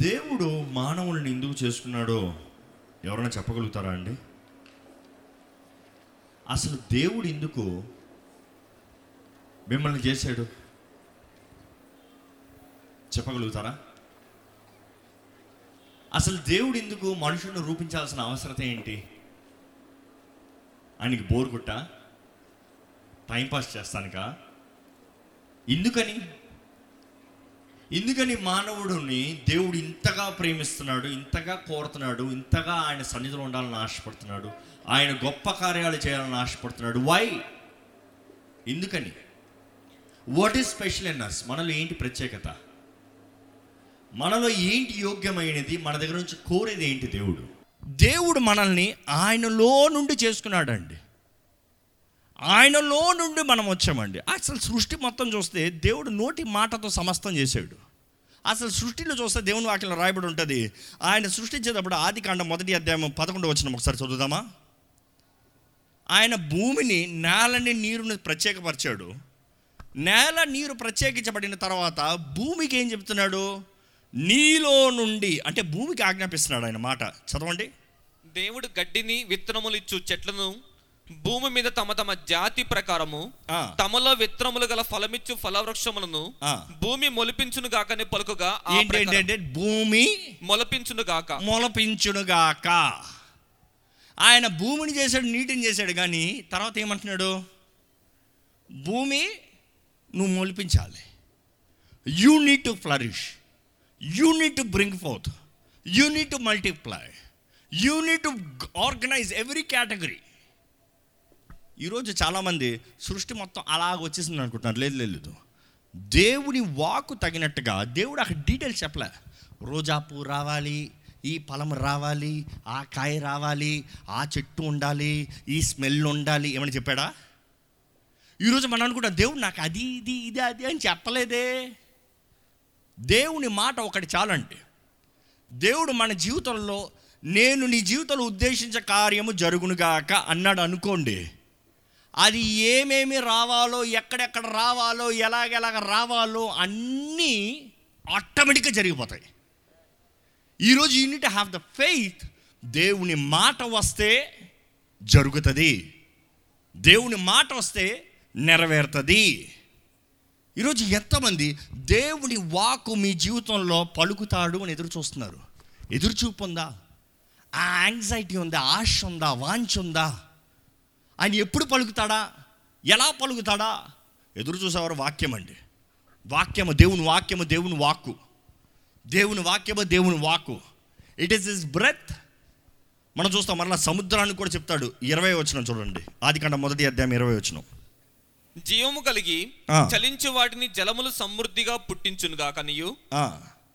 దేవుడు మానవుల్ని ఎందుకు చేసుకున్నాడో ఎవరైనా చెప్పగలుగుతారా అండి? అసలు దేవుడు ఎందుకు మిమ్మల్ని చేశాడు? చెప్పగలుగుతారా? అసలు దేవుడు ఎందుకు మనుషులను రూపించాల్సిన అవసరత ఏంటి? ఆయనకి బోర్ కొట్ట? టైంపాస్ చేస్తానుక? ఎందుకని? ఎందుకని మానవుడిని దేవుడు ఇంతగా ప్రేమిస్తున్నాడు ఇంతగా కోరుతున్నాడు ఇంతగా ఆయన సన్నిధిలో ఉండాలని ఆశపడుతున్నాడు ఆయన గొప్ప కార్యాలు చేయాలని ఆశపడుతున్నాడు. వై ఎందుకని? What is special in us మనలో ఏంటి ప్రత్యేకత? మనలో ఏంటి యోగ్యమైనది? మన దగ్గర నుంచి కోరేది ఏంటి దేవుడు? దేవుడు మనల్ని ఆయనలో నుండి చేసుకున్నాడండి. ఆయనలో నుండి మనం వచ్చామండి. అసలు సృష్టి మొత్తం చూస్తే దేవుడు నోటి మాటతో సమస్తం చేశాడు. అసలు సృష్టిలో చూస్తే దేవుని వాక్యంలో రాయబడి ఉంటుంది. ఆయన సృష్టించేటప్పుడు ఆది కాండ మొదటి అధ్యాయం పదకొండు వచ్చిన ఒకసారి చదువుదామా? ఆయన భూమిని నేలని నీరుని ప్రత్యేకపరిచాడు. నేల నీరు ప్రత్యేకించబడిన తర్వాత భూమికి ఏం చెప్తున్నాడు? నీలో నుండి అంటే భూమికి ఆజ్ఞాపిస్తున్నాడు ఆయన మాట. చదవండి. దేవుడు గడ్డిని విత్తనములు ఇచ్చు చెట్లను భూమి మీద తమ తమ జాతి ప్రకారము. తమలో విత్తనములు గల ఫలమిచ్చు ఫలవృక్షములను. భూమి మొలిపించును గాకని పలుకుగా ఏంటంటే భూమి మొలపించును గాక. మొలపించునుగాక ఆయన భూమిని చేశాడు నీటిని చేశాడు కానీ తర్వాత ఏమంటున్నాడు? భూమి నువ్వు మొలిపించాలి. You need to flourish you need to bring forth you need to multiply you need to organize every category ఈరోజు చాలామంది సృష్టి మొత్తం అలాగ వచ్చేసింది అనుకుంటున్నారు. లేదు లేదు లేదు. దేవుని వాకు తగినట్టుగా దేవుడు అక్కడ డీటెయిల్స్ చెప్పలే. రోజా పువ్వు రావాలి ఈ ఫలం రావాలి ఆ కాయ రావాలి ఆ చెట్టు ఉండాలి ఈ స్మెల్ ఉండాలి ఏమని చెప్పాడా? ఈరోజు మనం అనుకుంటాం దేవుడు నాకు అది ఇది ఇది అది అని చెప్పలేదే. దేవుని మాట ఒకటి చాలండి దేవుడు మన జీవితంలో నేను నీ జీవితంలో ఉద్దేశించే కార్యము జరుగునుగాక అన్నాడు అనుకోండి అది ఏమేమి రావాలో ఎక్కడెక్కడ రావాలో ఎలాగెలాగ రావాలో అన్నీ ఆటోమేటిక్గా జరిగిపోతాయి. ఈరోజు యూనిట్ హ్యావ్ ద ఫెయిత్ దేవుని మాట వస్తే జరుగుతుంది. దేవుని మాట వస్తే నెరవేరుతుంది. ఈరోజు ఎంతమంది దేవుని వాకు మీ జీవితంలో పలుకుతాడు అని ఎదురు చూస్తున్నారు? ఎదురు చూపు ఉందా? ఆ యాంగ్జైటీ ఉందా? ఆశ ఉందా? వాంఛ ఉందా? ఆయన ఎప్పుడు పలుకుతాడా? ఎలా పలుకుతాడా? ఎదురు చూసేవారు వాక్యం అండి. వాక్యము దేవుని వాక్యము దేవుని వాక్కు. దేవుని వాక్యము దేవుని వాక్కు. ఇట్ ఈస్ ఇస్ బ్రెత్ మనం చూస్తాం మరలా సముద్రాన్ని కూడా చెప్తాడు. ఇరవై వచ్చిన చూడండి. ఆదికాండ మొదటి అధ్యాయం ఇరవై వచ్చిన జీవము కలిగి. చలించు వాటిని జలములు సమృద్ధిగా పుట్టించును గాకనియు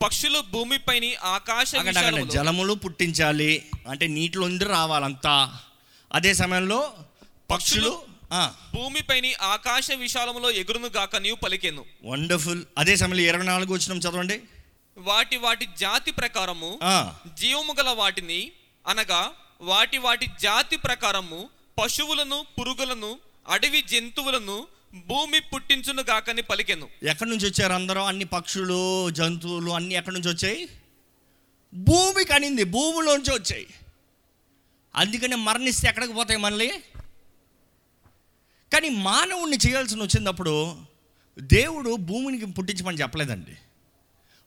పక్షులు భూమిపైని ఆకాశ జలములు పుట్టించాలి. అంటే నీటిలోండి రావాలంతా. అదే సమయంలో పక్షులు భూమిపైని ఆకాశ విశాలములో ఎగురును గాకనియు పలికెను. వండర్ఫుల్. అదే సమయంలో ఇరవై నాలుగు వచ్చిన చదవండి. వాటి వాటి జాతి ప్రకారము జీవము గల వాటిని అనగా వాటి వాటి జాతి ప్రకారము పశువులను పురుగులను అడవి జంతువులను భూమి పుట్టించును గాకని పలికెను. ఎక్కడి నుంచి వచ్చారు అందరూ? అన్ని పక్షులు జంతువులు అన్ని ఎక్కడి నుంచి వచ్చాయి? భూమికి అనింది. భూమిలోంచి వచ్చాయి. అందుకని మరణిస్తే ఎక్కడికి పోతాయి మళ్ళీ కానీ మానవుణ్ణి చేయాల్సిన వచ్చినప్పుడు దేవుడు భూమిని పుట్టించమని చెప్పలేదండి.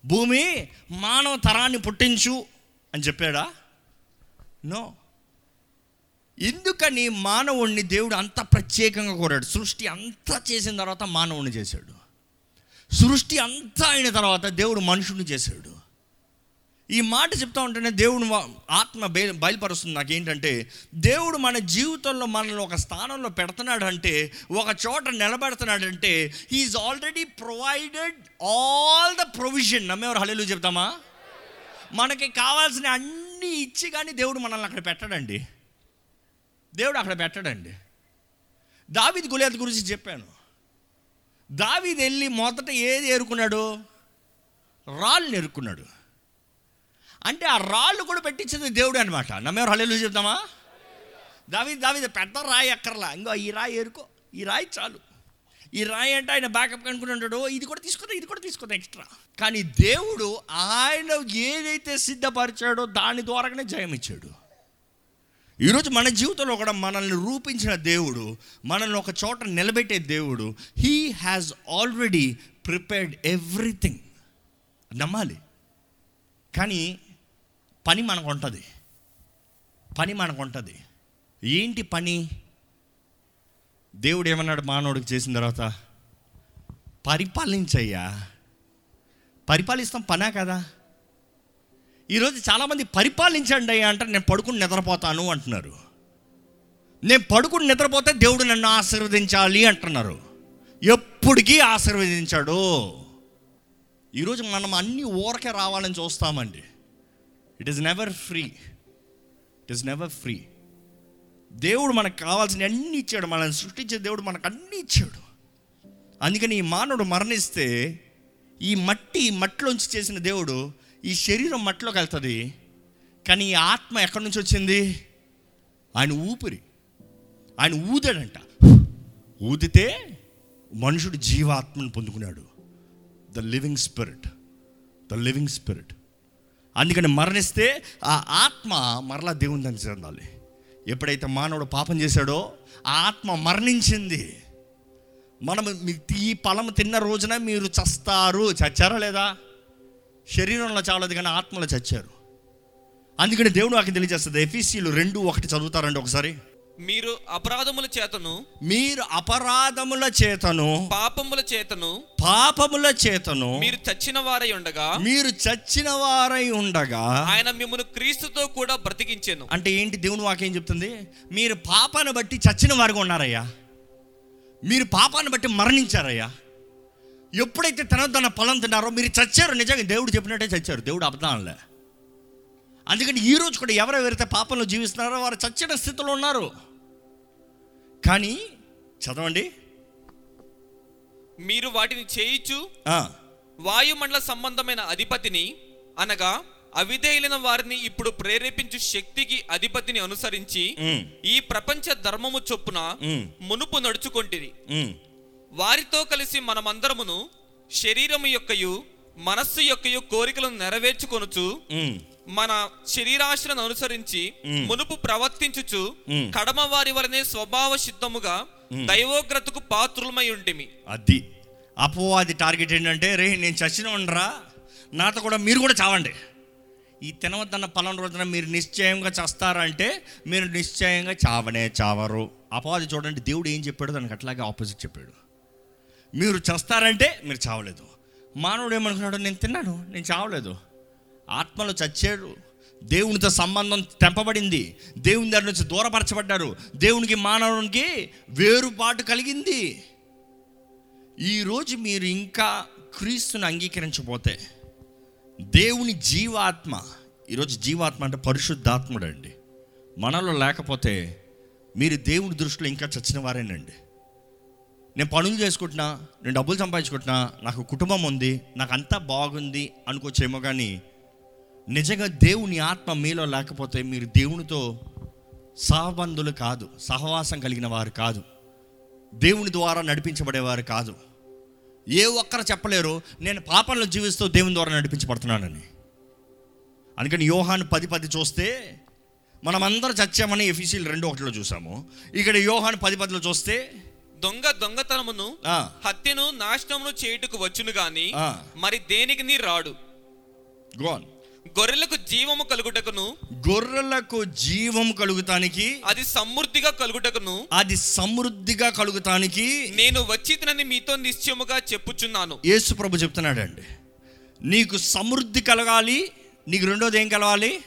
భూమి మానవ తరాన్ని పుట్టించు అని చెప్పాడా? నో. ఎందుకని మానవుణ్ణి దేవుడు అంత ప్రత్యేకంగా కోరాడు? సృష్టి అంతా చేసిన తర్వాత మానవుణ్ణి చేశాడు. సృష్టి అంతా అయిన తర్వాత దేవుడు మనుషుని చేశాడు. ఈ మాట చెప్తా ఉంటేనే దేవుడు ఆత్మ బే బయలుపరుస్తుంది. నాకు ఏంటంటే దేవుడు మన జీవితంలో మనల్ని ఒక స్థానంలో పెడుతున్నాడు అంటే ఒక చోట నిలబెడుతున్నాడంటే he is already provided all the provision నమ్మేవారు హలేలు చెప్తామా? మనకి కావాల్సిన అన్నీ ఇచ్చి కానీ దేవుడు మనల్ని అక్కడ పెట్టడండి. దేవుడు అక్కడ పెట్టడండి. దావీద్ గులేత గురించి చెప్పాను. దావీద్ వెళ్ళి మొదట ఏది ఏరుకున్నాడు? రాళ్ళు ఎరుక్కున్నాడు అంటే ఆ రాళ్ళు కూడా పెట్టించింది దేవుడు అనమాట నమ్మేవారు హల్లెలూయా చెప్తామా? దావి దావి పెద్ద రాయి అక్కర్లా. ఇంకో ఈ రాయి ఏరుకో. ఈ రాయి చాలు. ఈ రాయి అంటే ఆయన బ్యాకప్ అనుకుని ఉంటాడు. ఇది కూడా తీసుకుందా ఇది కూడా తీసుకుందా ఎక్స్ట్రా కానీ దేవుడు ఆయన ఏదైతే సిద్ధపరిచాడో దాని ద్వారానే జయం ఇచ్చాడు. ఈరోజు మన జీవితంలో కూడా మనల్ని రూపించిన దేవుడు మనల్ని ఒక చోట నిలబెట్టే దేవుడు he has already prepared everything నమ్మాలి. కానీ పని మనకు ఉంటుంది పని మనకు ఉంటుంది ఏంటి పని? దేవుడు ఏమన్నాడు మానవుడికి చేసిన తర్వాత? పరిపాలించయ్యా. పరిపాలిస్తాం పనా కదా? ఈరోజు చాలామంది పరిపాలించండి అయ్యా అంటే నేను పడుకుని నిద్రపోతాను అంటున్నారు. నేను పడుకుని నిద్రపోతే దేవుడు నన్ను ఆశీర్వదించాలి అంటున్నారు. ఎప్పటికీ ఆశీర్వదించాడు. ఈరోజు మనం అన్ని ఊరకే రావాలని చూస్తామండి. It is never free it is never free దేవుడు మనకు కావాల్సిన అన్ని ఇచ్చాడు. మనల్ని సృష్టించే దేవుడు మనకు అన్ని ఇచ్చాడు. అందుకని ఈ మానవుడు మరణిస్తే ఈ మట్టి మట్టిలోంచి చేసిన దేవుడు ఈ శరీరం మట్టిలోకి వెళ్తుంది. కానీ ఈ ఆత్మ ఎక్కడి నుంచి వచ్చింది? ఆయన ఊపిరి. ఆయన ఊదాడంట. ఊదితే మనుషుడు జీవాత్మను పొందుకున్నాడు. The living spirit the living spirit అందుకని మరణిస్తే ఆ ఆత్మ మరలా దేవుని దాన్ని చెందాలి ఎప్పుడైతే మానవుడు పాపం చేశాడో ఆ ఆత్మ మరణించింది. మనం మీ- ఈ ఫలం తిన్న రోజున మీరు చస్తారు. చచ్చారా లేదా? శరీరంలో చావలేదు కానీ ఆత్మలో చచ్చారు. అందుకని దేవుడు నాకు తెలియజేస్తుంది. ఎఫీసీలు రెండు ఒకటి చదువుతారండి ఒకసారి. మీరు అపరాధముల చేతను మీరు అపరాధముల చేతను పాపముల చేతను పాపముల చేతను మీరు చచ్చిన వారై ఉండగా మీరు చచ్చిన వారై ఉండగా ఆయన మిమ్మల్ని క్రీస్తుతో కూడా బ్రతికించెను. అంటే ఏంటి దేవుని వాక్యం చెప్తుంది? మీరు పాపాన్ని బట్టి చచ్చిన వారుగా ఉన్నారయ్యా. మీరు పాపాన్ని బట్టి మరణించారయ్యా. ఎప్పుడైతే తినొద్దన్న పొలం తిన్నారో మీరు చచ్చారు. నిజంగా దేవుడు చెప్పినట్టే చచ్చారు. దేవుడు అబద్ధాలే. అందుకని ఈ రోజు కూడా ఎవరెవరైతే పాపంలో జీవిస్తున్నారో వారు చచ్చిన స్థితిలో ఉన్నారు. కానీ చదవండి. మీరు వాటిని చేయిచు. వాయుమండల సంబంధమైన అధిపతిని అనగా అవిధేయులైన వారిని ఇప్పుడు ప్రేరేపించు శక్తికి అధిపతిని అనుసరించి ఈ ప్రపంచ ధర్మము చొప్పున మునుపు నడుచుకొంటిరి. ఉమ్, వారితో కలిసి మనమందరమును శరీరము యొక్కయు మనస్సు యొక్కయు కోరికలను నెరవేర్చుకొనుచు. మన శరీరాశలను అనుసరించి. మునుపు ప్రవర్తించుచు. కడమ వారి వలనే స్వభావ సిద్ధముగా దైవోగ్రతకు పాత్రులమై ఉంటిమి అది. అపోవాది టార్గెట్ ఏంటంటే రే నేను చచ్చిన ఉండరా? నాతో కూడా మీరు కూడా చావండి. ఈ తినవద్దన్న పలాన రోజున మీరు నిశ్చయంగా చస్తారంటే మీరు నిశ్చయంగా చావనే చావరు. అపవాది చూడండి దేవుడు ఏం చెప్పాడు దానికి అట్లాగే ఆపోజిట్ చెప్పాడు. మీరు చస్తారంటే మీరు చావలేదు. మానవుడు ఏమనుకున్నాడు? నేను తిన్నాను నేను చావలేదు. ఆత్మలో చచ్చాడు దేవునితో సంబంధం తెంపబడింది. దేవుని దగ్గర నుంచి దూరపరచబడ్డారు. దేవునికి మానవునికి వేరుపాటు కలిగింది. ఈరోజు మీరు ఇంకా క్రీస్తుని అంగీకరించబోతే దేవుని జీవాత్మ ఈరోజు జీవాత్మ అంటే పరిశుద్ధాత్ముడు అండి మనలో లేకపోతే మీరు దేవుని దృష్టిలో ఇంకా చచ్చిన వారేనండి. నేను పనులు చేసుకుంటున్నా నేను డబ్బులు సంపాదించుకుంటున్నా నాకు కుటుంబం ఉంది నాకు అంతా బాగుంది అనుకోవచ్చేమో కానీ నిజంగా దేవుని ఆత్మ మీలో లేకపోతే మీరు దేవునితో సహబంధులు కాదు సహవాసం కలిగిన వారు కాదు. దేవుని ద్వారా నడిపించబడేవారు కాదు. ఏ ఒక్కరు చెప్పలేరు నేను పాపంలో జీవిస్తూ దేవుని ద్వారా నడిపించబడుతున్నానని. అందుకని యోహాను పది పది చూస్తే మనమందరం చచ్చామని ఎఫీసీలు రెండు ఒకటిలో చూసాము. ఇక్కడ యోహాను పది పదిలో చూస్తే దొంగ దొంగతనమును హత్యను నాశనమును చేయుటకు వచ్చును గాని. మరి దేనికి నీ రాడు? On. గొర్రెలకు జీవము కలుగుటకును గొర్రెలకు జీవం కలుగుతానికి అది సమృద్ధిగా కలుగుటకును అది సమృద్ధిగా కలుగుతానికి నేను వచ్చితనని మీతో నిశ్చయముగా చెప్పుచున్నాను. యేసు ప్రభు చెప్తున్నాడండి నీకు సమృద్ధి కలగాలి నీకు రెండోది ఏం కలగాలి?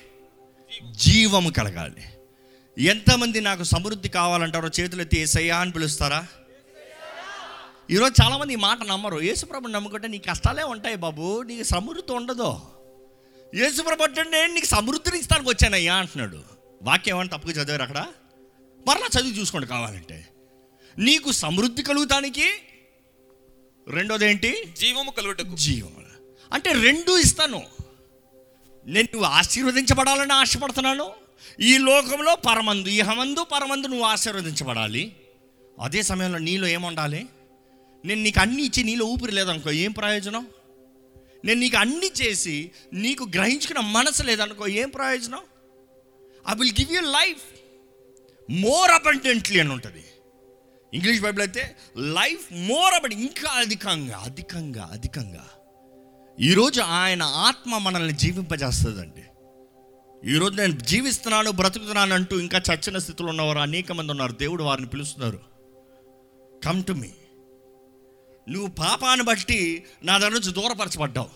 జీవము కలగాలి. ఎంతమంది నాకు సమృద్ధి కావాలంటారో చేతులు ఎత్తి ఏసయ్యా అని పిలుస్తారా? ఈరోజు చాలామంది ఈ మాట నమ్మరు. యేసుప్రభు నమ్ముకుంటే నీ కష్టాలే ఉంటాయి బాబు నీకు సమృద్ధి ఉండదు. యేసుప్రభు అంటే నీకు సమృద్ధిని ఇస్తానికి వచ్చానయ్యా అంటున్నాడు. వాక్యం ఏమన్నా తప్పుగా చదివారు అక్కడ? మరలా చదివి చూసుకోండి కావాలంటే. నీకు సమృద్ధి కలుగుతానికి రెండోది ఏంటి జీవము కలుగుటకు. జీవం అంటే రెండు ఇస్తాను. నేను నువ్వు ఆశీర్వదించబడాలని ఆశపడుతున్నాను. ఈ లోకంలో పరమందు ఇహమందు పరమందు నువ్వు ఆశీర్వదించబడాలి. అదే సమయంలో నీలో ఏముండాలి? నేను నీకు అన్ని ఇచ్చి నీలో ఊపిరి లేదనుకో ఏం ప్రయోజనం? నేను నీకు అన్ని చేసి నీకు గ్రహించుకున్న మనసు లేదనుకో ఏం ప్రయోజనం? I will give you life more abundantly అని ఉంటుంది. ఇంగ్లీష్ బైబిల్ అయితే లైఫ్ మోర్ అబౌట్ ఇంకా అధికంగా అధికంగా అధికంగా. ఈరోజు ఆయన ఆత్మ మనల్ని జీవింపజేస్తుందండి. ఈరోజు నేను జీవిస్తున్నాను బ్రతుకుతున్నాను అంటూ ఇంకా చచ్చిన స్థితిలో ఉన్నవారు అనేక మంది ఉన్నారు. దేవుడు వారిని పిలుస్తున్నారు. కమ్ టు మీ నువ్వు పాపాన్ని బట్టి నా దగ్గర నుంచి దూరపరచబడ్డావు.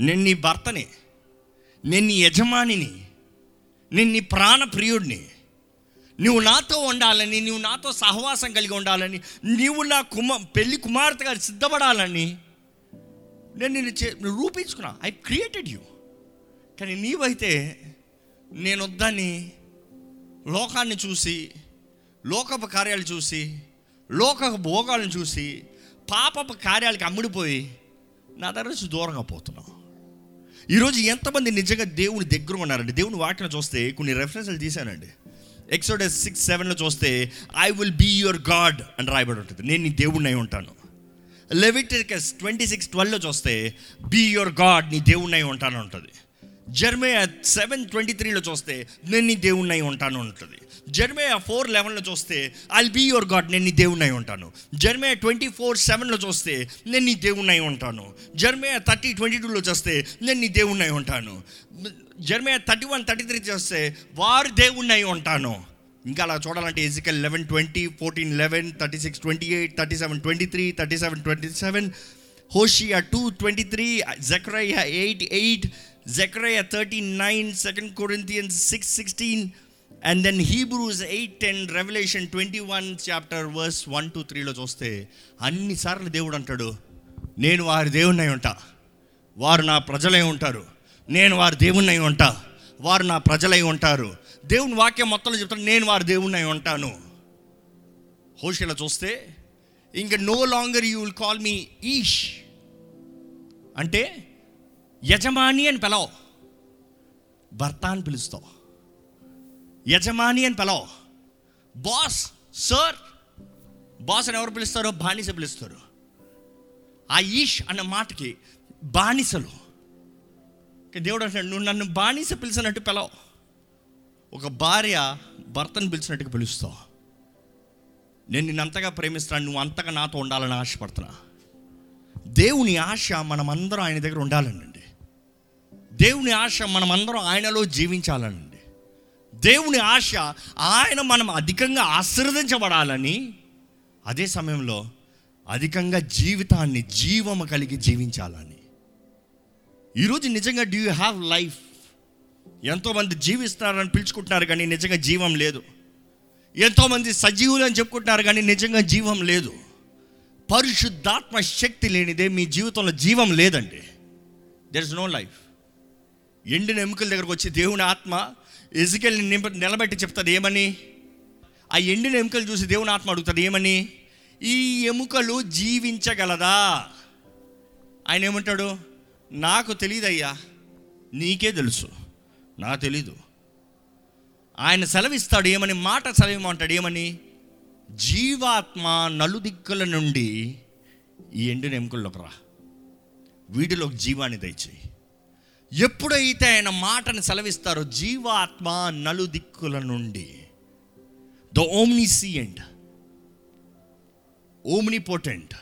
నేను నీ భర్తని నేను నీ యజమానిని నేను నీ ప్రాణ ప్రియుడిని. నువ్వు నాతో ఉండాలని నువ్వు నాతో సహవాసం కలిగి ఉండాలని నీవు నా కుమ పెళ్ళి కుమార్తెగా సిద్ధపడాలని నేను నిన్ను చే రూపించుకున్నా. ఐ క్రియేటెడ్ యూ కానీ నీవైతే నేను వద్దని లోకాన్ని చూసి లోకపు కార్యాలు చూసి లోక భోగాలను చూసి పాపపు కార్యాలకి అమ్ముడిపోయి నా దగ్గర నుంచి దూరంగా పోతున్నాం. ఈరోజు ఎంతమంది నిజంగా దేవుని దగ్గర ఉన్నారండి? దేవుని వాక్యం చూస్తే కొన్ని రెఫరెన్స్లు తీశానండి. ఎక్సోడెస్ సిక్స్ సెవెన్లో చూస్తే I will be your God అని రాయబడి ఉంటుంది. నేను నీ దేవుడిని అయి ఉంటాను. లెవిటికస్ ట్వంటీ సిక్స్ ట్వెల్వ్లో చూస్తే బీ యువర్ గాడ్ నీ దేవుడిని అయి ఉంటాను ఉంటుంది. జర్మే సెవెన్ ట్వంటీ త్రీలో చూస్తే నేను నీ దేవుణ్ణి ఉంటాను ఉంటుంది జర్మే ఫోర్ లెవెన్లో చూస్తే ఐ బీ యువర్ గాడ్ నేను నీ దేవుణ్ణి అయి ఉంటాను. జర్మే ట్వంటీ ఫోర్ సెవెన్లో చూస్తే నేను నీ దేవుణ్ణి ఉంటాను. జర్మే థర్టీ ట్వంటీ టూలో చూస్తే నేను నీ దేవుణ్ణి ఉంటాను. Jeremiah thirty one thirty three చూస్తే వారు దేవుణ్ణి ఉంటాను. ఇంకా అలా చూడాలంటే Ezekiel eleven twenty fourteen eleven thirty six twenty eight thirty seven twenty three thirty seven twenty seven Hosea two twenty three జక్రయ్యా eight eight Jakraiah thirty nine second Corinthians six sixteen and then Hebrews eight ten revolution twenty one chapter verse one two త్రీలో చూస్తే అన్నిసార్లు దేవుడు అంటాడు నేను వారి దేవుణ్ణి అయి ఉంటా. వారు నా ప్రజలై ఉంటారు. నేను వారి దేవుణ్ణి అయి ఉంటా. వారు నా ప్రజలై ఉంటారు. దేవుని వాక్యం మొత్తంలో చెప్తాను నేను వారి దేవుణ్ణి అయి ఉంటాను. హోషిలో చూస్తే ఇంకా no longer you will call me ఈష్ అంటే యజమాని అని పిలవ. భర్త అని పిలుస్తావు. యజమాని అని పిలవ. బాస్ సర్ బాస్ అని ఎవరు పిలుస్తారో బానిస పిలుస్తారు. ఆ ఈష్ అన్న మాటకి బానిసలు. దేవుడు అంటాడు నువ్వు నన్ను బానిస పిలిచినట్టు పిలవ. ఒక భార్య భర్తను పిలిచినట్టుగా పిలుస్తావు. నేను నిన్నంతగా ప్రేమిస్తాను ప్రేమిస్తున్నాను నువ్వు అంతగా నాతో ఉండాలని ఆశపడుతున్నా. దేవుని ఆశ మనమందరం ఆయన దగ్గర ఉండాలండి. దేవుని ఆశ మనమందరం ఆయనలో జీవించాలండి. దేవుని ఆశ ఆయన మనం అధికంగా ఆశీర్వదించబడాలని అదే సమయంలో అధికంగా జీవితాన్ని జీవము కలిగి జీవించాలని. ఈరోజు నిజంగా డూ యూ హ్యావ్ లైఫ్ ఎంతోమంది జీవిస్తున్నారని పిలుచుకుంటున్నారు కానీ నిజంగా జీవం లేదు. ఎంతోమంది సజీవులు అని చెప్పుకుంటున్నారు కానీ నిజంగా జీవం లేదు. పరిశుద్ధాత్మ శక్తి లేనిదే మీ జీవితంలో జీవం లేదండి. దెర్ ఇస్ నో లైఫ్ ఎండిన ఎముకల దగ్గరకు వచ్చి దేవుని ఆత్మ ఎజుకెల్ని నిలబెట్టి చెప్తాడు ఏమని? ఆ ఎండిన ఎముకలు చూసి దేవుని ఆత్మ అడుగుతాడు ఏమని? ఈ ఎముకలు జీవించగలదా? ఆయన ఏమంటాడు? నాకు తెలియదయ్యా నీకే తెలుసు నాకు తెలీదు. ఆయన సెలవిస్తాడు ఏమని? మాట సెలవిమంటాడు ఏమని? జీవాత్మ నలుదిక్కుల నుండి ఈ ఎండిన ఎముకల్లోకి రా. వీటిలోకి జీవాన్ని దయచేయి. ఎప్పుడైతే ఆయన మాటను సెలవిస్తారో జీవాత్మ నలుదిక్కుల నుండి. ద ఓమ్నిసియంట్ ఓమ్నిపోటెంట్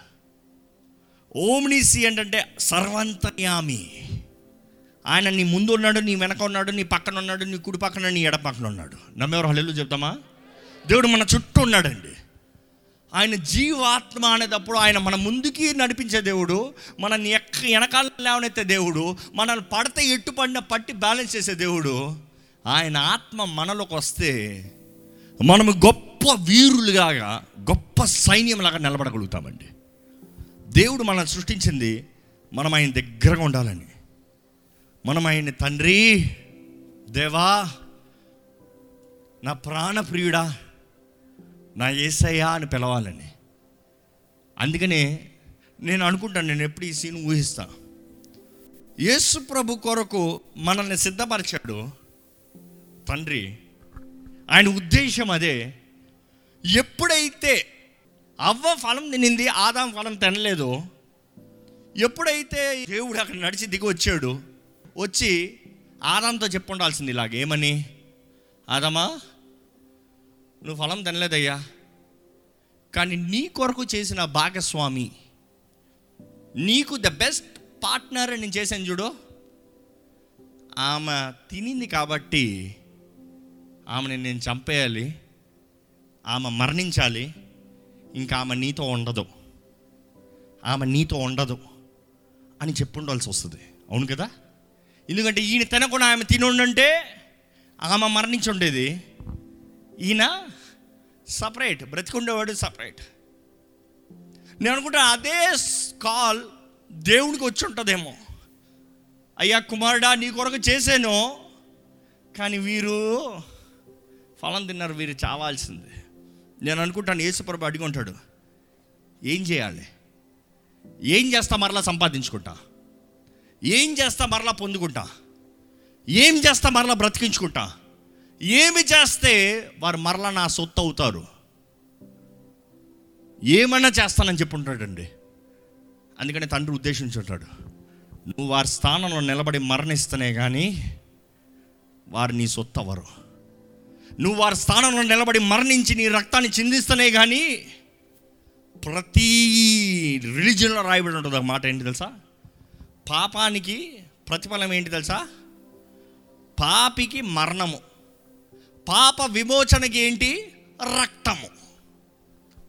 ఓమ్నిసియంట్ అంటే సర్వంతయామి ఆయన నీ ముందు ఉన్నాడు నీ వెనక ఉన్నాడు నీ పక్కన ఉన్నాడు నీ కుడి పక్కన నీ ఎడ పక్కన ఉన్నాడు నమ్మేవారు హల్లెలు చెప్తామా? దేవుడు మన చుట్టూ ఉన్నాడండి. ఆయన జీవాత్మ అనేటప్పుడు ఆయన మన ముందుకి నడిపించే దేవుడు మనల్ని ఎక్క వెనకాల లేవనెత్తే దేవుడు మనల్ని పడితే ఎట్టు పడిన పట్టి బ్యాలెన్స్ చేసే దేవుడు. ఆయన ఆత్మ మనలోకి వస్తే మనము గొప్ప వీరులుగా గొప్ప సైన్యంలాగా నిలబడగలుగుతామండి. దేవుడు మనల్ని సృష్టించింది మనం ఆయన దగ్గరగా ఉండాలని. మనం ఆయన్ని తండ్రి దేవా నా ప్రాణప్రియుడా నా ఏసయ్యా అని పిలవాలని. అందుకనే నేను అనుకుంటాను నేను ఎప్పుడు ఈ సీన్ ఊహిస్తా. యేసు ప్రభు కొరకు మనల్ని సిద్ధపరిచాడు తండ్రి. ఆయన ఉద్దేశం అదే. ఎప్పుడైతే అవ్వ ఫలం తినింది ఆదాం ఫలం తినలేదు ఎప్పుడైతే దేవుడు అక్కడ నడిచి దిగి వచ్చాడు వచ్చి ఆదాంతో చెప్పుండాల్సింది ఇలాగ. ఏమని? ఆదామా? నువ్వు ఫలం తినలేదయ్యా. కానీ నీ కొరకు చేసిన భాగస్వామి నీకు ద బెస్ట్ పార్ట్నర్ నేను చేశాను చూడు. ఆమె తినింది కాబట్టి ఆమెని నేను చంపేయాలి ఆమె మరణించాలి ఇంకా ఆమె నీతో ఉండదు. ఆమె నీతో ఉండదు అని చెప్పుండాల్సి వస్తుంది. అవును కదా? ఎందుకంటే ఈయన తినకుండా ఆమె తినుండంటే ఆమె మరణించి ఉండేది. ఈయన సపరేట్ బ్రతికుండేవాడు సపరేట్. నేను అనుకుంటా అదే కాల్ దేవుడికి వచ్చి ఉంటుందేమో. అయ్యా కుమారుడా నీ కొరకు చేశాను కానీ వీరు ఫలం తిన్నారు వీరు చావాల్సిందే. నేను అనుకుంటాను యేసుప్రభు అడిగి ఉంటాడు ఏం చేయాలి? ఏం చేస్తా మరలా సంపాదించుకుంటా? ఏం చేస్తా మరలా పొందుకుంటా? ఏం చేస్తా మరలా బ్రతికించుకుంటా? ఏమి చేస్తే వారు మరలా నా సొత్తు అవుతారు ఏమన్నా చేస్తానని చెప్పుంటాడండి. అందుకని తండ్రి ఉద్దేశించుంటాడు. నువ్వు వారి స్థానంలో నిలబడి మరణిస్తనే కానీ వారు నీ సొత్తు అవ్వరు నువ్వు వారి స్థానంలో నిలబడి మరణించి నీ రక్తాన్ని చిందిస్తనే కానీ ప్రతి రిలీజన్లో రాయబడి ఉంటుంది మాట ఏంటి తెలుసా? పాపానికి ప్రతిఫలం ఏంటి తెలుసా? పాపికి మరణము. పాప విమోచనకి ఏంటి? రక్తము.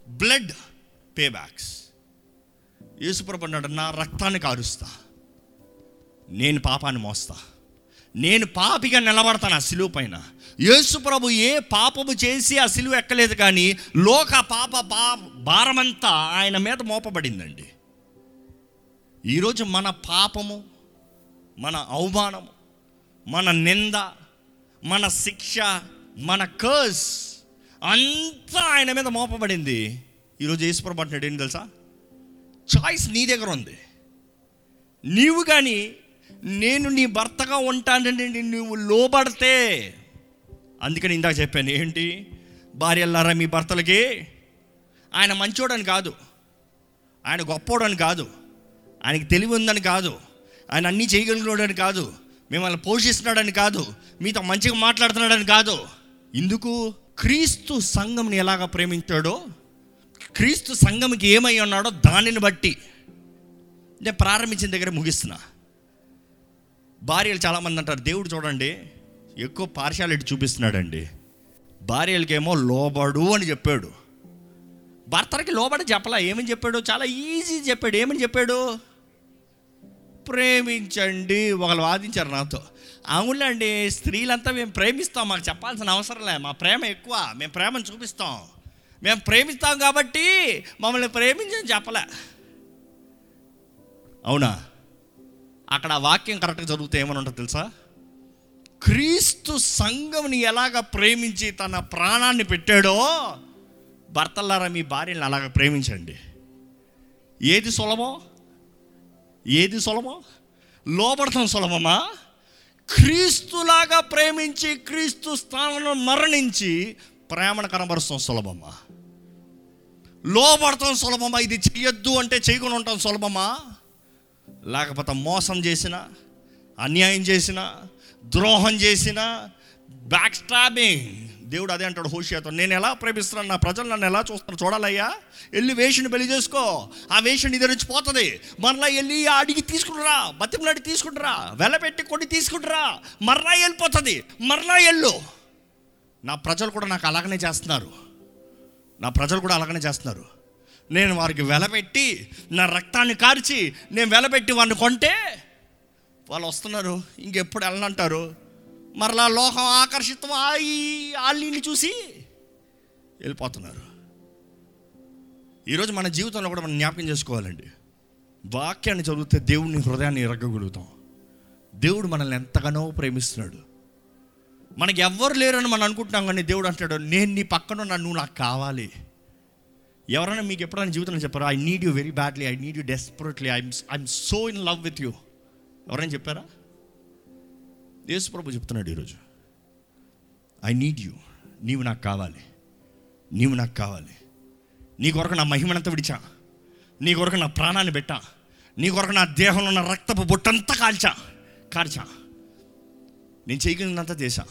బ్లడ్ పే బ్యాక్స్ యేసుప్రభు అన్నాడు నా రక్తాన్ని కారుస్తా. నేను పాపాన్ని మోస్తా. నేను పాపిగా నిలబడతాను ఆ సిలువ పైన. యేసుప్రభు ఏ పాపము చేసి ఆ సిలువ ఎక్కలేదు కానీ లోక పాప పా భారమంతా ఆయన మీద మోపబడిందండి. ఈరోజు మన పాపము మన అవమానము మన నింద మన శిక్ష మన కర్స్ అంతా ఆయన మీద మోపబడింది. ఈరోజు యేసుప్రభు అంటున్నాడు ఏంటి తెలుసా? చాయిస్ నీ దగ్గర ఉంది. నీవు కానీ నేను నీ భర్తగా ఉంటానండి నువ్వు లోబడితే. అందుకని ఇందాక చెప్పాను ఏంటి? భార్యల్లారా మీ భర్తలకి ఆయన మంచోడని కాదు. ఆయన గొప్పోడని కాదు. ఆయనకి తెలివి ఉందని కాదు. ఆయన అన్నీ చేయగలిగినోడని కాదు. మిమ్మల్ని పోషిస్తున్నాడని కాదు. మీతో మంచిగా మాట్లాడుతున్నాడని కాదు. ఇందుకు క్రీస్తు సంఘంని ఎలాగ ప్రేమించాడో క్రీస్తు సంఘంకి ఏమై ఉన్నాడో దానిని బట్టి నేను ప్రారంభించిన దగ్గర ముగిస్తున్నా. భార్యలు చాలామంది అంటారు దేవుడు చూడండి ఎక్కువ పార్షాలిటీ చూపిస్తున్నాడండి. భార్యలకేమో లోబడు అని చెప్పాడు. భర్తలకి లోబడి చెప్పలా ఏమని చెప్పాడు? చాలా ఈజీ చెప్పాడు. ఏమని చెప్పాడు? ప్రేమించండి ఒకళ్ళు వాదించారు నాతో. అవునులేండి స్త్రీలంతా మేము ప్రేమిస్తాం మాకు చెప్పాల్సిన అవసరం లే మా ప్రేమ ఎక్కువ మేము ప్రేమను చూపిస్తాం. మేము ప్రేమిస్తాం కాబట్టి మమ్మల్ని ప్రేమించని చెప్పలే. అవునా? అక్కడ ఆ వాక్యం కరెక్ట్గా చదివితే ఏమని ఉంటుంది తెలుసా? క్రీస్తు సంఘంని ఎలాగ ప్రేమించి తన ప్రాణాన్ని పెట్టాడో భర్తలారా మీ భార్యని అలాగ ప్రేమించండి. ఏది సులభం? ఏది సులభం? లోపడతాం సులభమా? క్రీస్తులాగా ప్రేమించి క్రీస్తు స్థానంలో మరణించి ప్రేమను కనబరుస్తాం సులభమా? లోపడతాం సులభమా? ఇది చెయ్యొద్దు అంటే చేయకుండా ఉంటాం సులభమా? లేకపోతే మోసం చేసిన అన్యాయం చేసిన ద్రోహం చేసిన బ్యాక్ స్టాబింగ్ దేవుడు అదే అంటాడు హోషియాతో నేను ఎలా ప్రేమిస్తున్నాను? నా ప్రజలు నన్ను ఎలా చూస్తున్నారు? చూడాలయ్యా. వెళ్ళి వేషని పెళ్ళి చేసుకో. ఆ వేషిని నీ నుంచి పోతుంది మరలా వెళ్ళి అడిగి తీసుకుంటురా బతిమలాడి తీసుకుంటురా వెలపెట్టి కొన్ని తీసుకుంటురా మరలా వెళ్ళిపోతుంది. మరలా వెళ్ళు. నా ప్రజలు కూడా నాకు అలాగనే చేస్తున్నారు. నా ప్రజలు కూడా అలాగనే చేస్తున్నారు. నేను వారికి వెలపెట్టి నా రక్తాన్ని కార్చి నేను వెలపెట్టి వాడిని కొంటే వాళ్ళు వస్తున్నారు. ఇంకెప్పుడు వెళ్ళనంటారు? మరలా లోకం ఆకర్షితం అయి వాళ్ళని చూసి వెళ్ళిపోతున్నారు. ఈరోజు మన జీవితంలో కూడా మనం జ్ఞాపకం చేసుకోవాలండి. వాక్యాన్ని చదివితే దేవుడిని హృదయాన్ని ఇరగగలుగుతాం దేవుడు మనల్ని ఎంతగానో ప్రేమిస్తున్నాడు. మనకి ఎవ్వరు లేరని మనం అనుకుంటున్నాం కానీ దేవుడు అంటాడు నేను నీ పక్కన ఉన్నా, నువ్వు నాకు కావాలి. ఎవరైనా మీకు ఎప్పుడైనా జీవితంలో చెప్పారా I need you very badly I need you desperately I'm I'm so in love with you ఎవరైనా చెప్పారా? యేసుప్రభు చెప్తున్నాడు ఈరోజు. ఐ నీడ్ యూ నీవు నాకు కావాలి. నీవు నాకు కావాలి. నీ కొరకు నా మహిమనంతా విడిచా. నీ కొరకు నా ప్రాణాన్ని పెట్టా. నీ కొరకు నా దేహంలో ఉన్న రక్తపు బొట్టంతా కాల్చా. కార్చా నేను చేయగలిగినంత చేశా.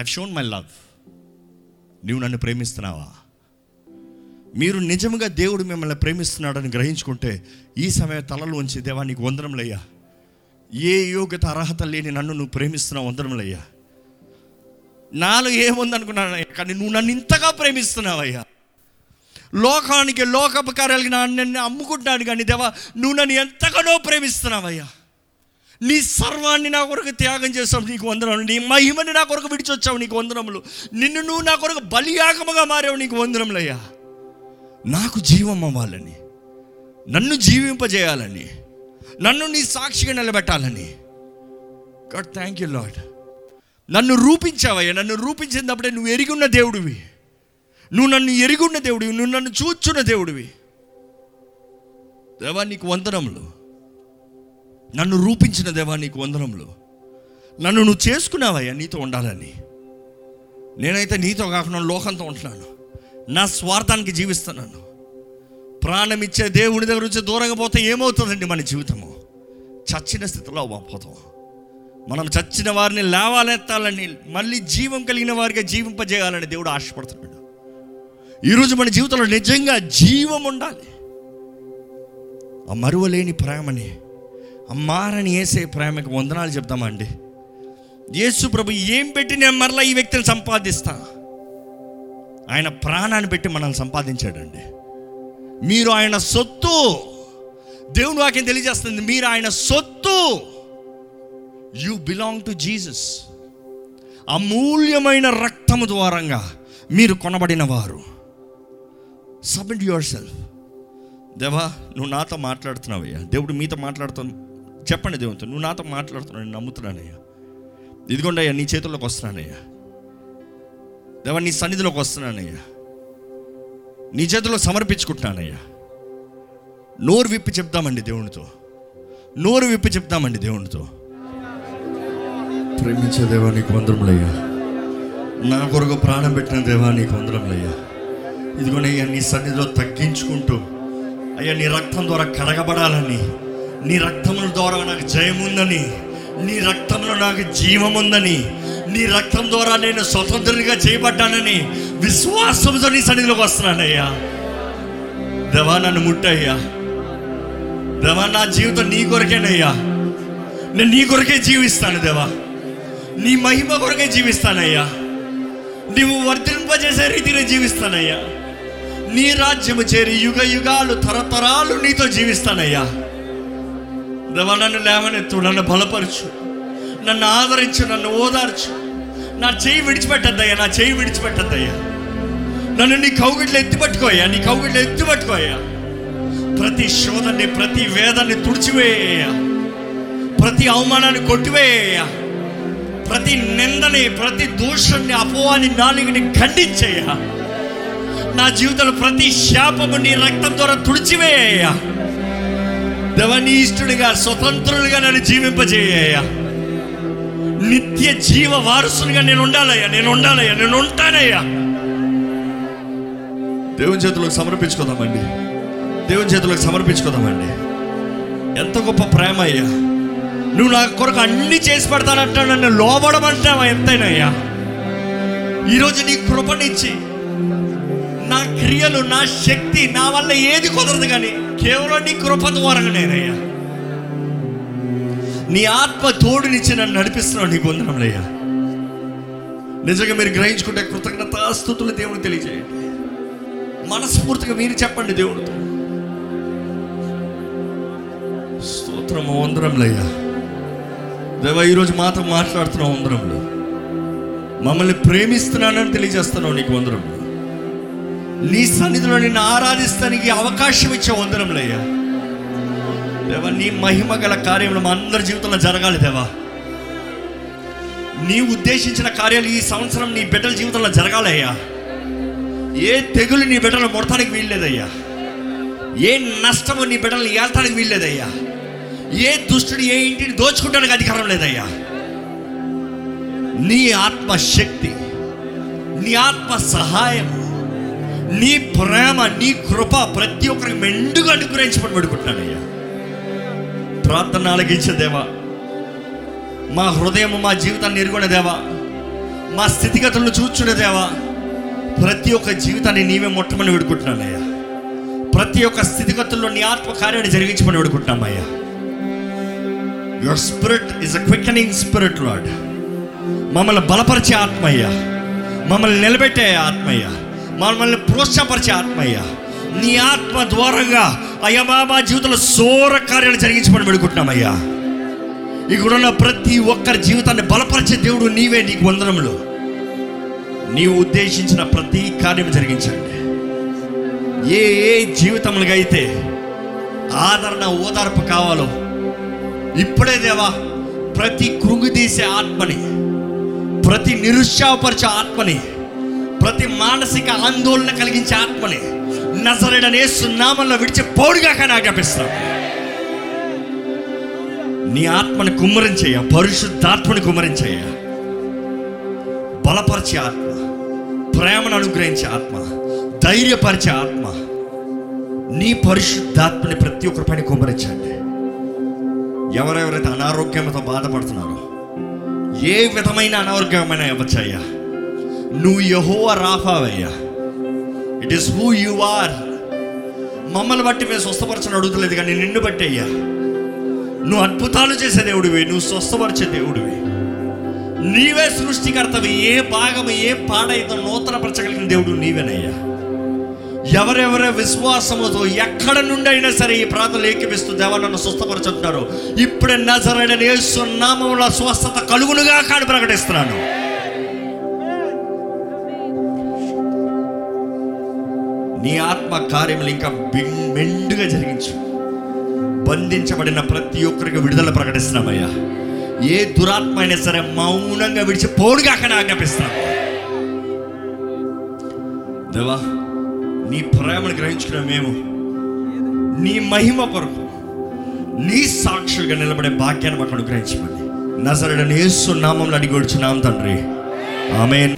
ఐ షోన్ మై లవ్ నీవు నన్ను ప్రేమిస్తున్నావా? మీరు నిజంగా దేవుడు మిమ్మల్ని ప్రేమిస్తున్నాడని గ్రహించుకుంటే ఈ సమయం తలలోంచి దేవా నీకు వందరంలయ్యా ఏ యోగ్యత అర్హత లేని నన్ను నువ్వు ప్రేమిస్తున్నావు వందరంలయ్యా నాలో ఏముందనుకున్నాను కానీ నువ్వు నన్ను ఇంతగా ప్రేమిస్తున్నావయ్యా. లోకానికి లోకపు కార్యాలకి నన్ను అమ్ముకుంటున్నాను కానీ దేవా నువ్వు నన్ను ఎంతగానో ప్రేమిస్తున్నావయ్యా. నీ సర్వాన్ని నా కొరకు త్యాగం చేస్తావు నీకు వందనములు. నీ మహిమని నా కొరకు విడిచొచ్చావు నీకు వందనములు. నిన్ను నువ్వు నా కొరకు బలియాగముగా మారావు నీకు వందనములయ్యా. నాకు జీవం అవ్వాలని నన్ను జీవింపజేయాలని నన్ను నీ సాక్షిగా నిలబెట్టాలని. గాడ్ థ్యాంక్ యూ లాడ్ నన్ను రూపించావయ్యా నన్ను రూపించినప్పుడే నువ్వు ఎరిగున్న దేవుడివి. నువ్వు నన్ను ఎరుగున్న దేవుడివి నువ్వు నన్ను చూచున్న దేవుడివి. దేవా నీకు వందనములు. నన్ను రూపించిన దేవా నీకు వందనములు. నన్ను నువ్వు చేసుకున్నావయ్యా నీతో ఉండాలని. నేనైతే నీతో కాకుండా లోకంతో ఉంటున్నాను. నా స్వార్థానికి జీవిస్తున్నాను. ప్రాణం ఇచ్చే దేవుని దగ్గర నుంచి దూరంగా పోతే ఏమవుతుందండి మన జీవితము? చచ్చిన స్థితిలో పోతాం మనం చచ్చిన వారిని లేవాలెత్తాలని మళ్ళీ జీవం కలిగిన వారిగా జీవింపజేయాలని దేవుడు ఆశపడుతున్నాడు. ఈరోజు మన జీవితంలో నిజంగా జీవం ఉండాలి. ఆ మరువలేని ప్రేమని ఆ మారని వేసే ప్రేమకి వందనాలు చెప్తామండి యేసు ప్రభు ఏం పెట్టి నేను మరలా ఈ వ్యక్తిని సంపాదిస్తా? ఆయన ప్రాణాన్ని పెట్టి మనల్ని సంపాదించాడండి. మీరు ఆయన సొత్తు దేవుని వాక్యం తెలియజేస్తుంది. మీరు ఆయన సొత్తు. యు బిలాంగ్ టు జీసస్ అమూల్యమైన రక్తము ద్వారంగా మీరు కొనబడిన వారు సబ్మిట్ యువర్ సెల్ఫ్ దేవా నువ్వు నాతో మాట్లాడుతున్నావయ్యా. దేవుడు మీతో మాట్లాడుతాను చెప్పండి దేవునితో. నువ్వు నాతో మాట్లాడుతున్నావు నేను నమ్ముతున్నానయ్యా. ఇదిగోండి అయ్యా నీ చేతుల్లోకి వస్తున్నానయ్యా. దేవా నీ సన్నిధిలోకి వస్తున్నానయ్యా. నీ చేతిలో సమర్పించుకుంటున్నానయ్యా. నోరు విప్పి చెప్తామండి దేవునితో. నోరు విప్పి చెప్తామండి దేవునితో. ప్రేమించే దేవా నీకు వందరములయ్యా నా కొరకు ప్రాణం పెట్టిన దేవా నీకు వందరములయ్యా ఇదిగోనయ్యా నీ సన్నిధిలో తగ్గించుకుంటూ అయ్యా నీ రక్తం ద్వారా కడగబడాలని నీ రక్తముల ద్వారా నాకు జయం ఉందని నీ రక్తంలో నాకు జీవం ఉందని నీ రక్తం ద్వారా నేను స్వతంత్రునిగా చేయబడ్డానని విశ్వాసంతో నీ సన్నిధిలోకి వస్తున్నానయ్యా. దేవా నన్ను ముట్టయ్యా. దేవా నా జీవితం నీ కొరకేనయ్యా. నేను నీ కొరకే జీవిస్తాను దేవా. నీ మహిమ కొరకే జీవిస్తానయ్యా. నీవు వర్తింపజేసే రీతిలో జీవిస్తానయ్యా. నీ రాజ్యము చేరి యుగ యుగాలు తరతరాలు నీతో జీవిస్తానయ్యా. దేవా నన్ను లేవనెత్తు నన్ను బలపరచు. నన్ను ఆదరించు నన్ను ఓదార్చు. నా చేయి విడిచిపెట్టద్దయ్యా నా చేయి విడిచిపెట్టద్దయ్యా. నన్ను నీ కౌగిట్లో ఎత్తిపట్టుకోయ్యా నీ కౌగిట్లో ఎత్తిపట్టుకోయ్యా ప్రతి శోధని ప్రతి వేదాన్ని తుడిచివేయ. ప్రతి అవమానాన్ని కొట్టివేయ. ప్రతి నిందని ప్రతి దోషాన్ని అపోవాని నాలుగుని ఖండించేయ. నా జీవితంలో ప్రతి శాపము నీ రక్తం ద్వారా తుడిచివేయ. దేవని స్వతంత్రులుగా నన్ను జీవింపజేయ నిత్య జీవ వారసులుగా నేను ఉండాలయ్యా నేను ఉండాలయ్యా నేను ఉంటానయ్యా. దేవుని చేతులకు సమర్పించుకుందామండి. దేవుని చేతులకు సమర్పించుకుందామండి. ఎంత గొప్ప ప్రేమ అయ్యా నువ్వు నా కొరకు అన్ని చేసి పెడతానంటా నన్ను లోబడమంటావా ఎంతైనాయ్యా. ఈరోజు నీ కృపనిచ్చి నా క్రియలు నా శక్తి నా వల్ల ఏది కుదరదు కానీ కేవలం నీ కృప ద్వారా నేనయ్యా. నీ ఆత్మ తోడునిచ్చి నన్ను నడిపిస్తున్నావు నీకు వందనములయ్యా నిజంగా మీరు గ్రహించుకుంటే కృతజ్ఞతాస్తుతులు దేవుడు తెలియజేయండి. మనస్ఫూర్తిగా మీరు చెప్పండి దేవుడితో. మాత్రము వందరంలయ్యా దేవా ఈరోజు మాత్రం మాట్లాడుతున్నావు వందరంలో మమ్మల్ని ప్రేమిస్తున్నానని తెలియజేస్తున్నావు నీకు వందరంలో నీ సన్నిధిలో నిన్ను ఆరాధిస్తానికి అవకాశం ఇచ్చే వందరంలయ్యా దేవా నీ మహిమ గల కార్యములు మా అందరి జీవితంలో జరగాలి దేవా. నీ ఉద్దేశించిన కార్యాలు ఈ సంవత్సరం నీ బిడ్డల జీవితంలో జరగాలయ్యా. ఏ తెగులు నీ బిడ్డలు ముడతానికి వీల్లేదయ్యా. ఏ నష్టము నీ బిడ్డలు ఏల్తానికి వీల్లేదయ్యా. ఏ దుష్టుడు ఏ ఇంటిని దోచుకుంటానికి అధికారం లేదయ్యా? నీ ఆత్మ శక్తి నీ ఆత్మ సహాయం నీ ప్రేమ నీ కృప ప్రతి ఒక్కరికి మెండుగా అనుగ్రహించమని పెడుకుంటున్నానయ్యా ప్రార్థన ఆలగించే దేవా మా హృదయం మా జీవితాన్ని ఎరుగునే దేవా మా స్థితిగతులను చూచునే దేవా ప్రతి ఒక్క జీవితాన్ని నీవే మొట్టమని పెడుకుంటున్నానయ్యా ప్రతి ఒక్క స్థితిగతుల్లో నీ ఆత్మ కార్యాన్ని జరిగించమని పెడుకుంటున్నామయ్యా your spirit is a quickening spirit Lord మమ్మల్ని బలపరిచే ఆత్మయ్య. మమ్మల్ని నిలబెట్టే ఆత్మయ్య. మమ్మల్ని ప్రోత్సాహపరిచే ఆత్మయ్య. నీ ఆత్మ ద్వారంగా అయ్యా మా జీవితంలో సోర కార్యాలు జరిగించమని పెడుకుంటున్నామయ్యా ఇక్కడున్న ప్రతి ఒక్కరి జీవితాన్ని బలపరిచే దేవుడు నీవే నీకు వందనములు. నీవు ఉద్దేశించిన ప్రతి కార్యం జరిగించండి. ఏ ఏ జీవితములుగా అయితే ఆదరణ ఓదార్పు కావాలో ఇప్పుడే దేవా ప్రతి కృంగిదీసే ఆత్మని ప్రతి నిరుత్సాహపరిచే ఆత్మని ప్రతి మానసిక ఆందోళన కలిగించే ఆత్మని నజరడనే సున్నామంలో విడిచి పౌడిగా కానీ ఆజ్ఞాపిస్తాం నీ ఆత్మని కుమ్మరించేయ పరిశుద్ధాత్మని కుమ్మరించేయ బలపరిచే ఆత్మ ప్రేమను అనుగ్రహించే ఆత్మ ధైర్యపరిచే ఆత్మ నీ పరిశుద్ధాత్మని ప్రతి ఒక్కరి పైన కుమ్మరించండి. ఎవరెవరైతే అనారోగ్యంతో బాధపడుతున్నారో ఏ విధమైన అనారోగ్యమైన ఇవ్వచ్చయ్యా. నువ్వు యహో రాఫావయ్యా. It is who you are మమ్మల్ని బట్టి మేము స్వస్థపరచని అడుగుతలేదు కానీ నిన్ను బట్టి అయ్యా. నువ్వు అద్భుతాలు చేసే దేవుడివి నువ్వు స్వస్థపరిచే దేవుడివి. నీవే సృష్టికర్తవి ఏ భాగం ఏ పాడైతే నూతనపరచగలిగిన దేవుడు నీవేనయ్యా. ఎవరెవరే విశ్వాసముతో ఎక్కడ నుండి అయినా సరే ఈ ప్రాంతంలో ఏకిపిస్తూ దేవా నన్ను స్వస్థపరచుంటున్నారు. ఇప్పుడే నజరైన నామంలో స్వస్థత కలుగునుగా కాడు ప్రకటిస్తున్నాను. నీ ఆత్మ కార్యములు ఇంకా మెండుగా జరిగించు. బంధించబడిన ప్రతి ఒక్కరికి విడుదల ప్రకటిస్తున్నామయ్యా. ఏ దురాత్మ అయినా సరే మౌనంగా విడిచి పోడుగా అక్కడ ఆజ్ఞాపిస్తున్నాం. దేవా నీ ప్రేమను గ్రహించుకున్న మేము. నీ మహిమ కొరకు నీ సాక్షులుగా నిలబడే భాగ్యాన్ని మాకు అనుగ్రహించమని. నజరడని యేసు నామంలో అడిగి వచ్చున్నాం తండ్రి. ఆమెన్.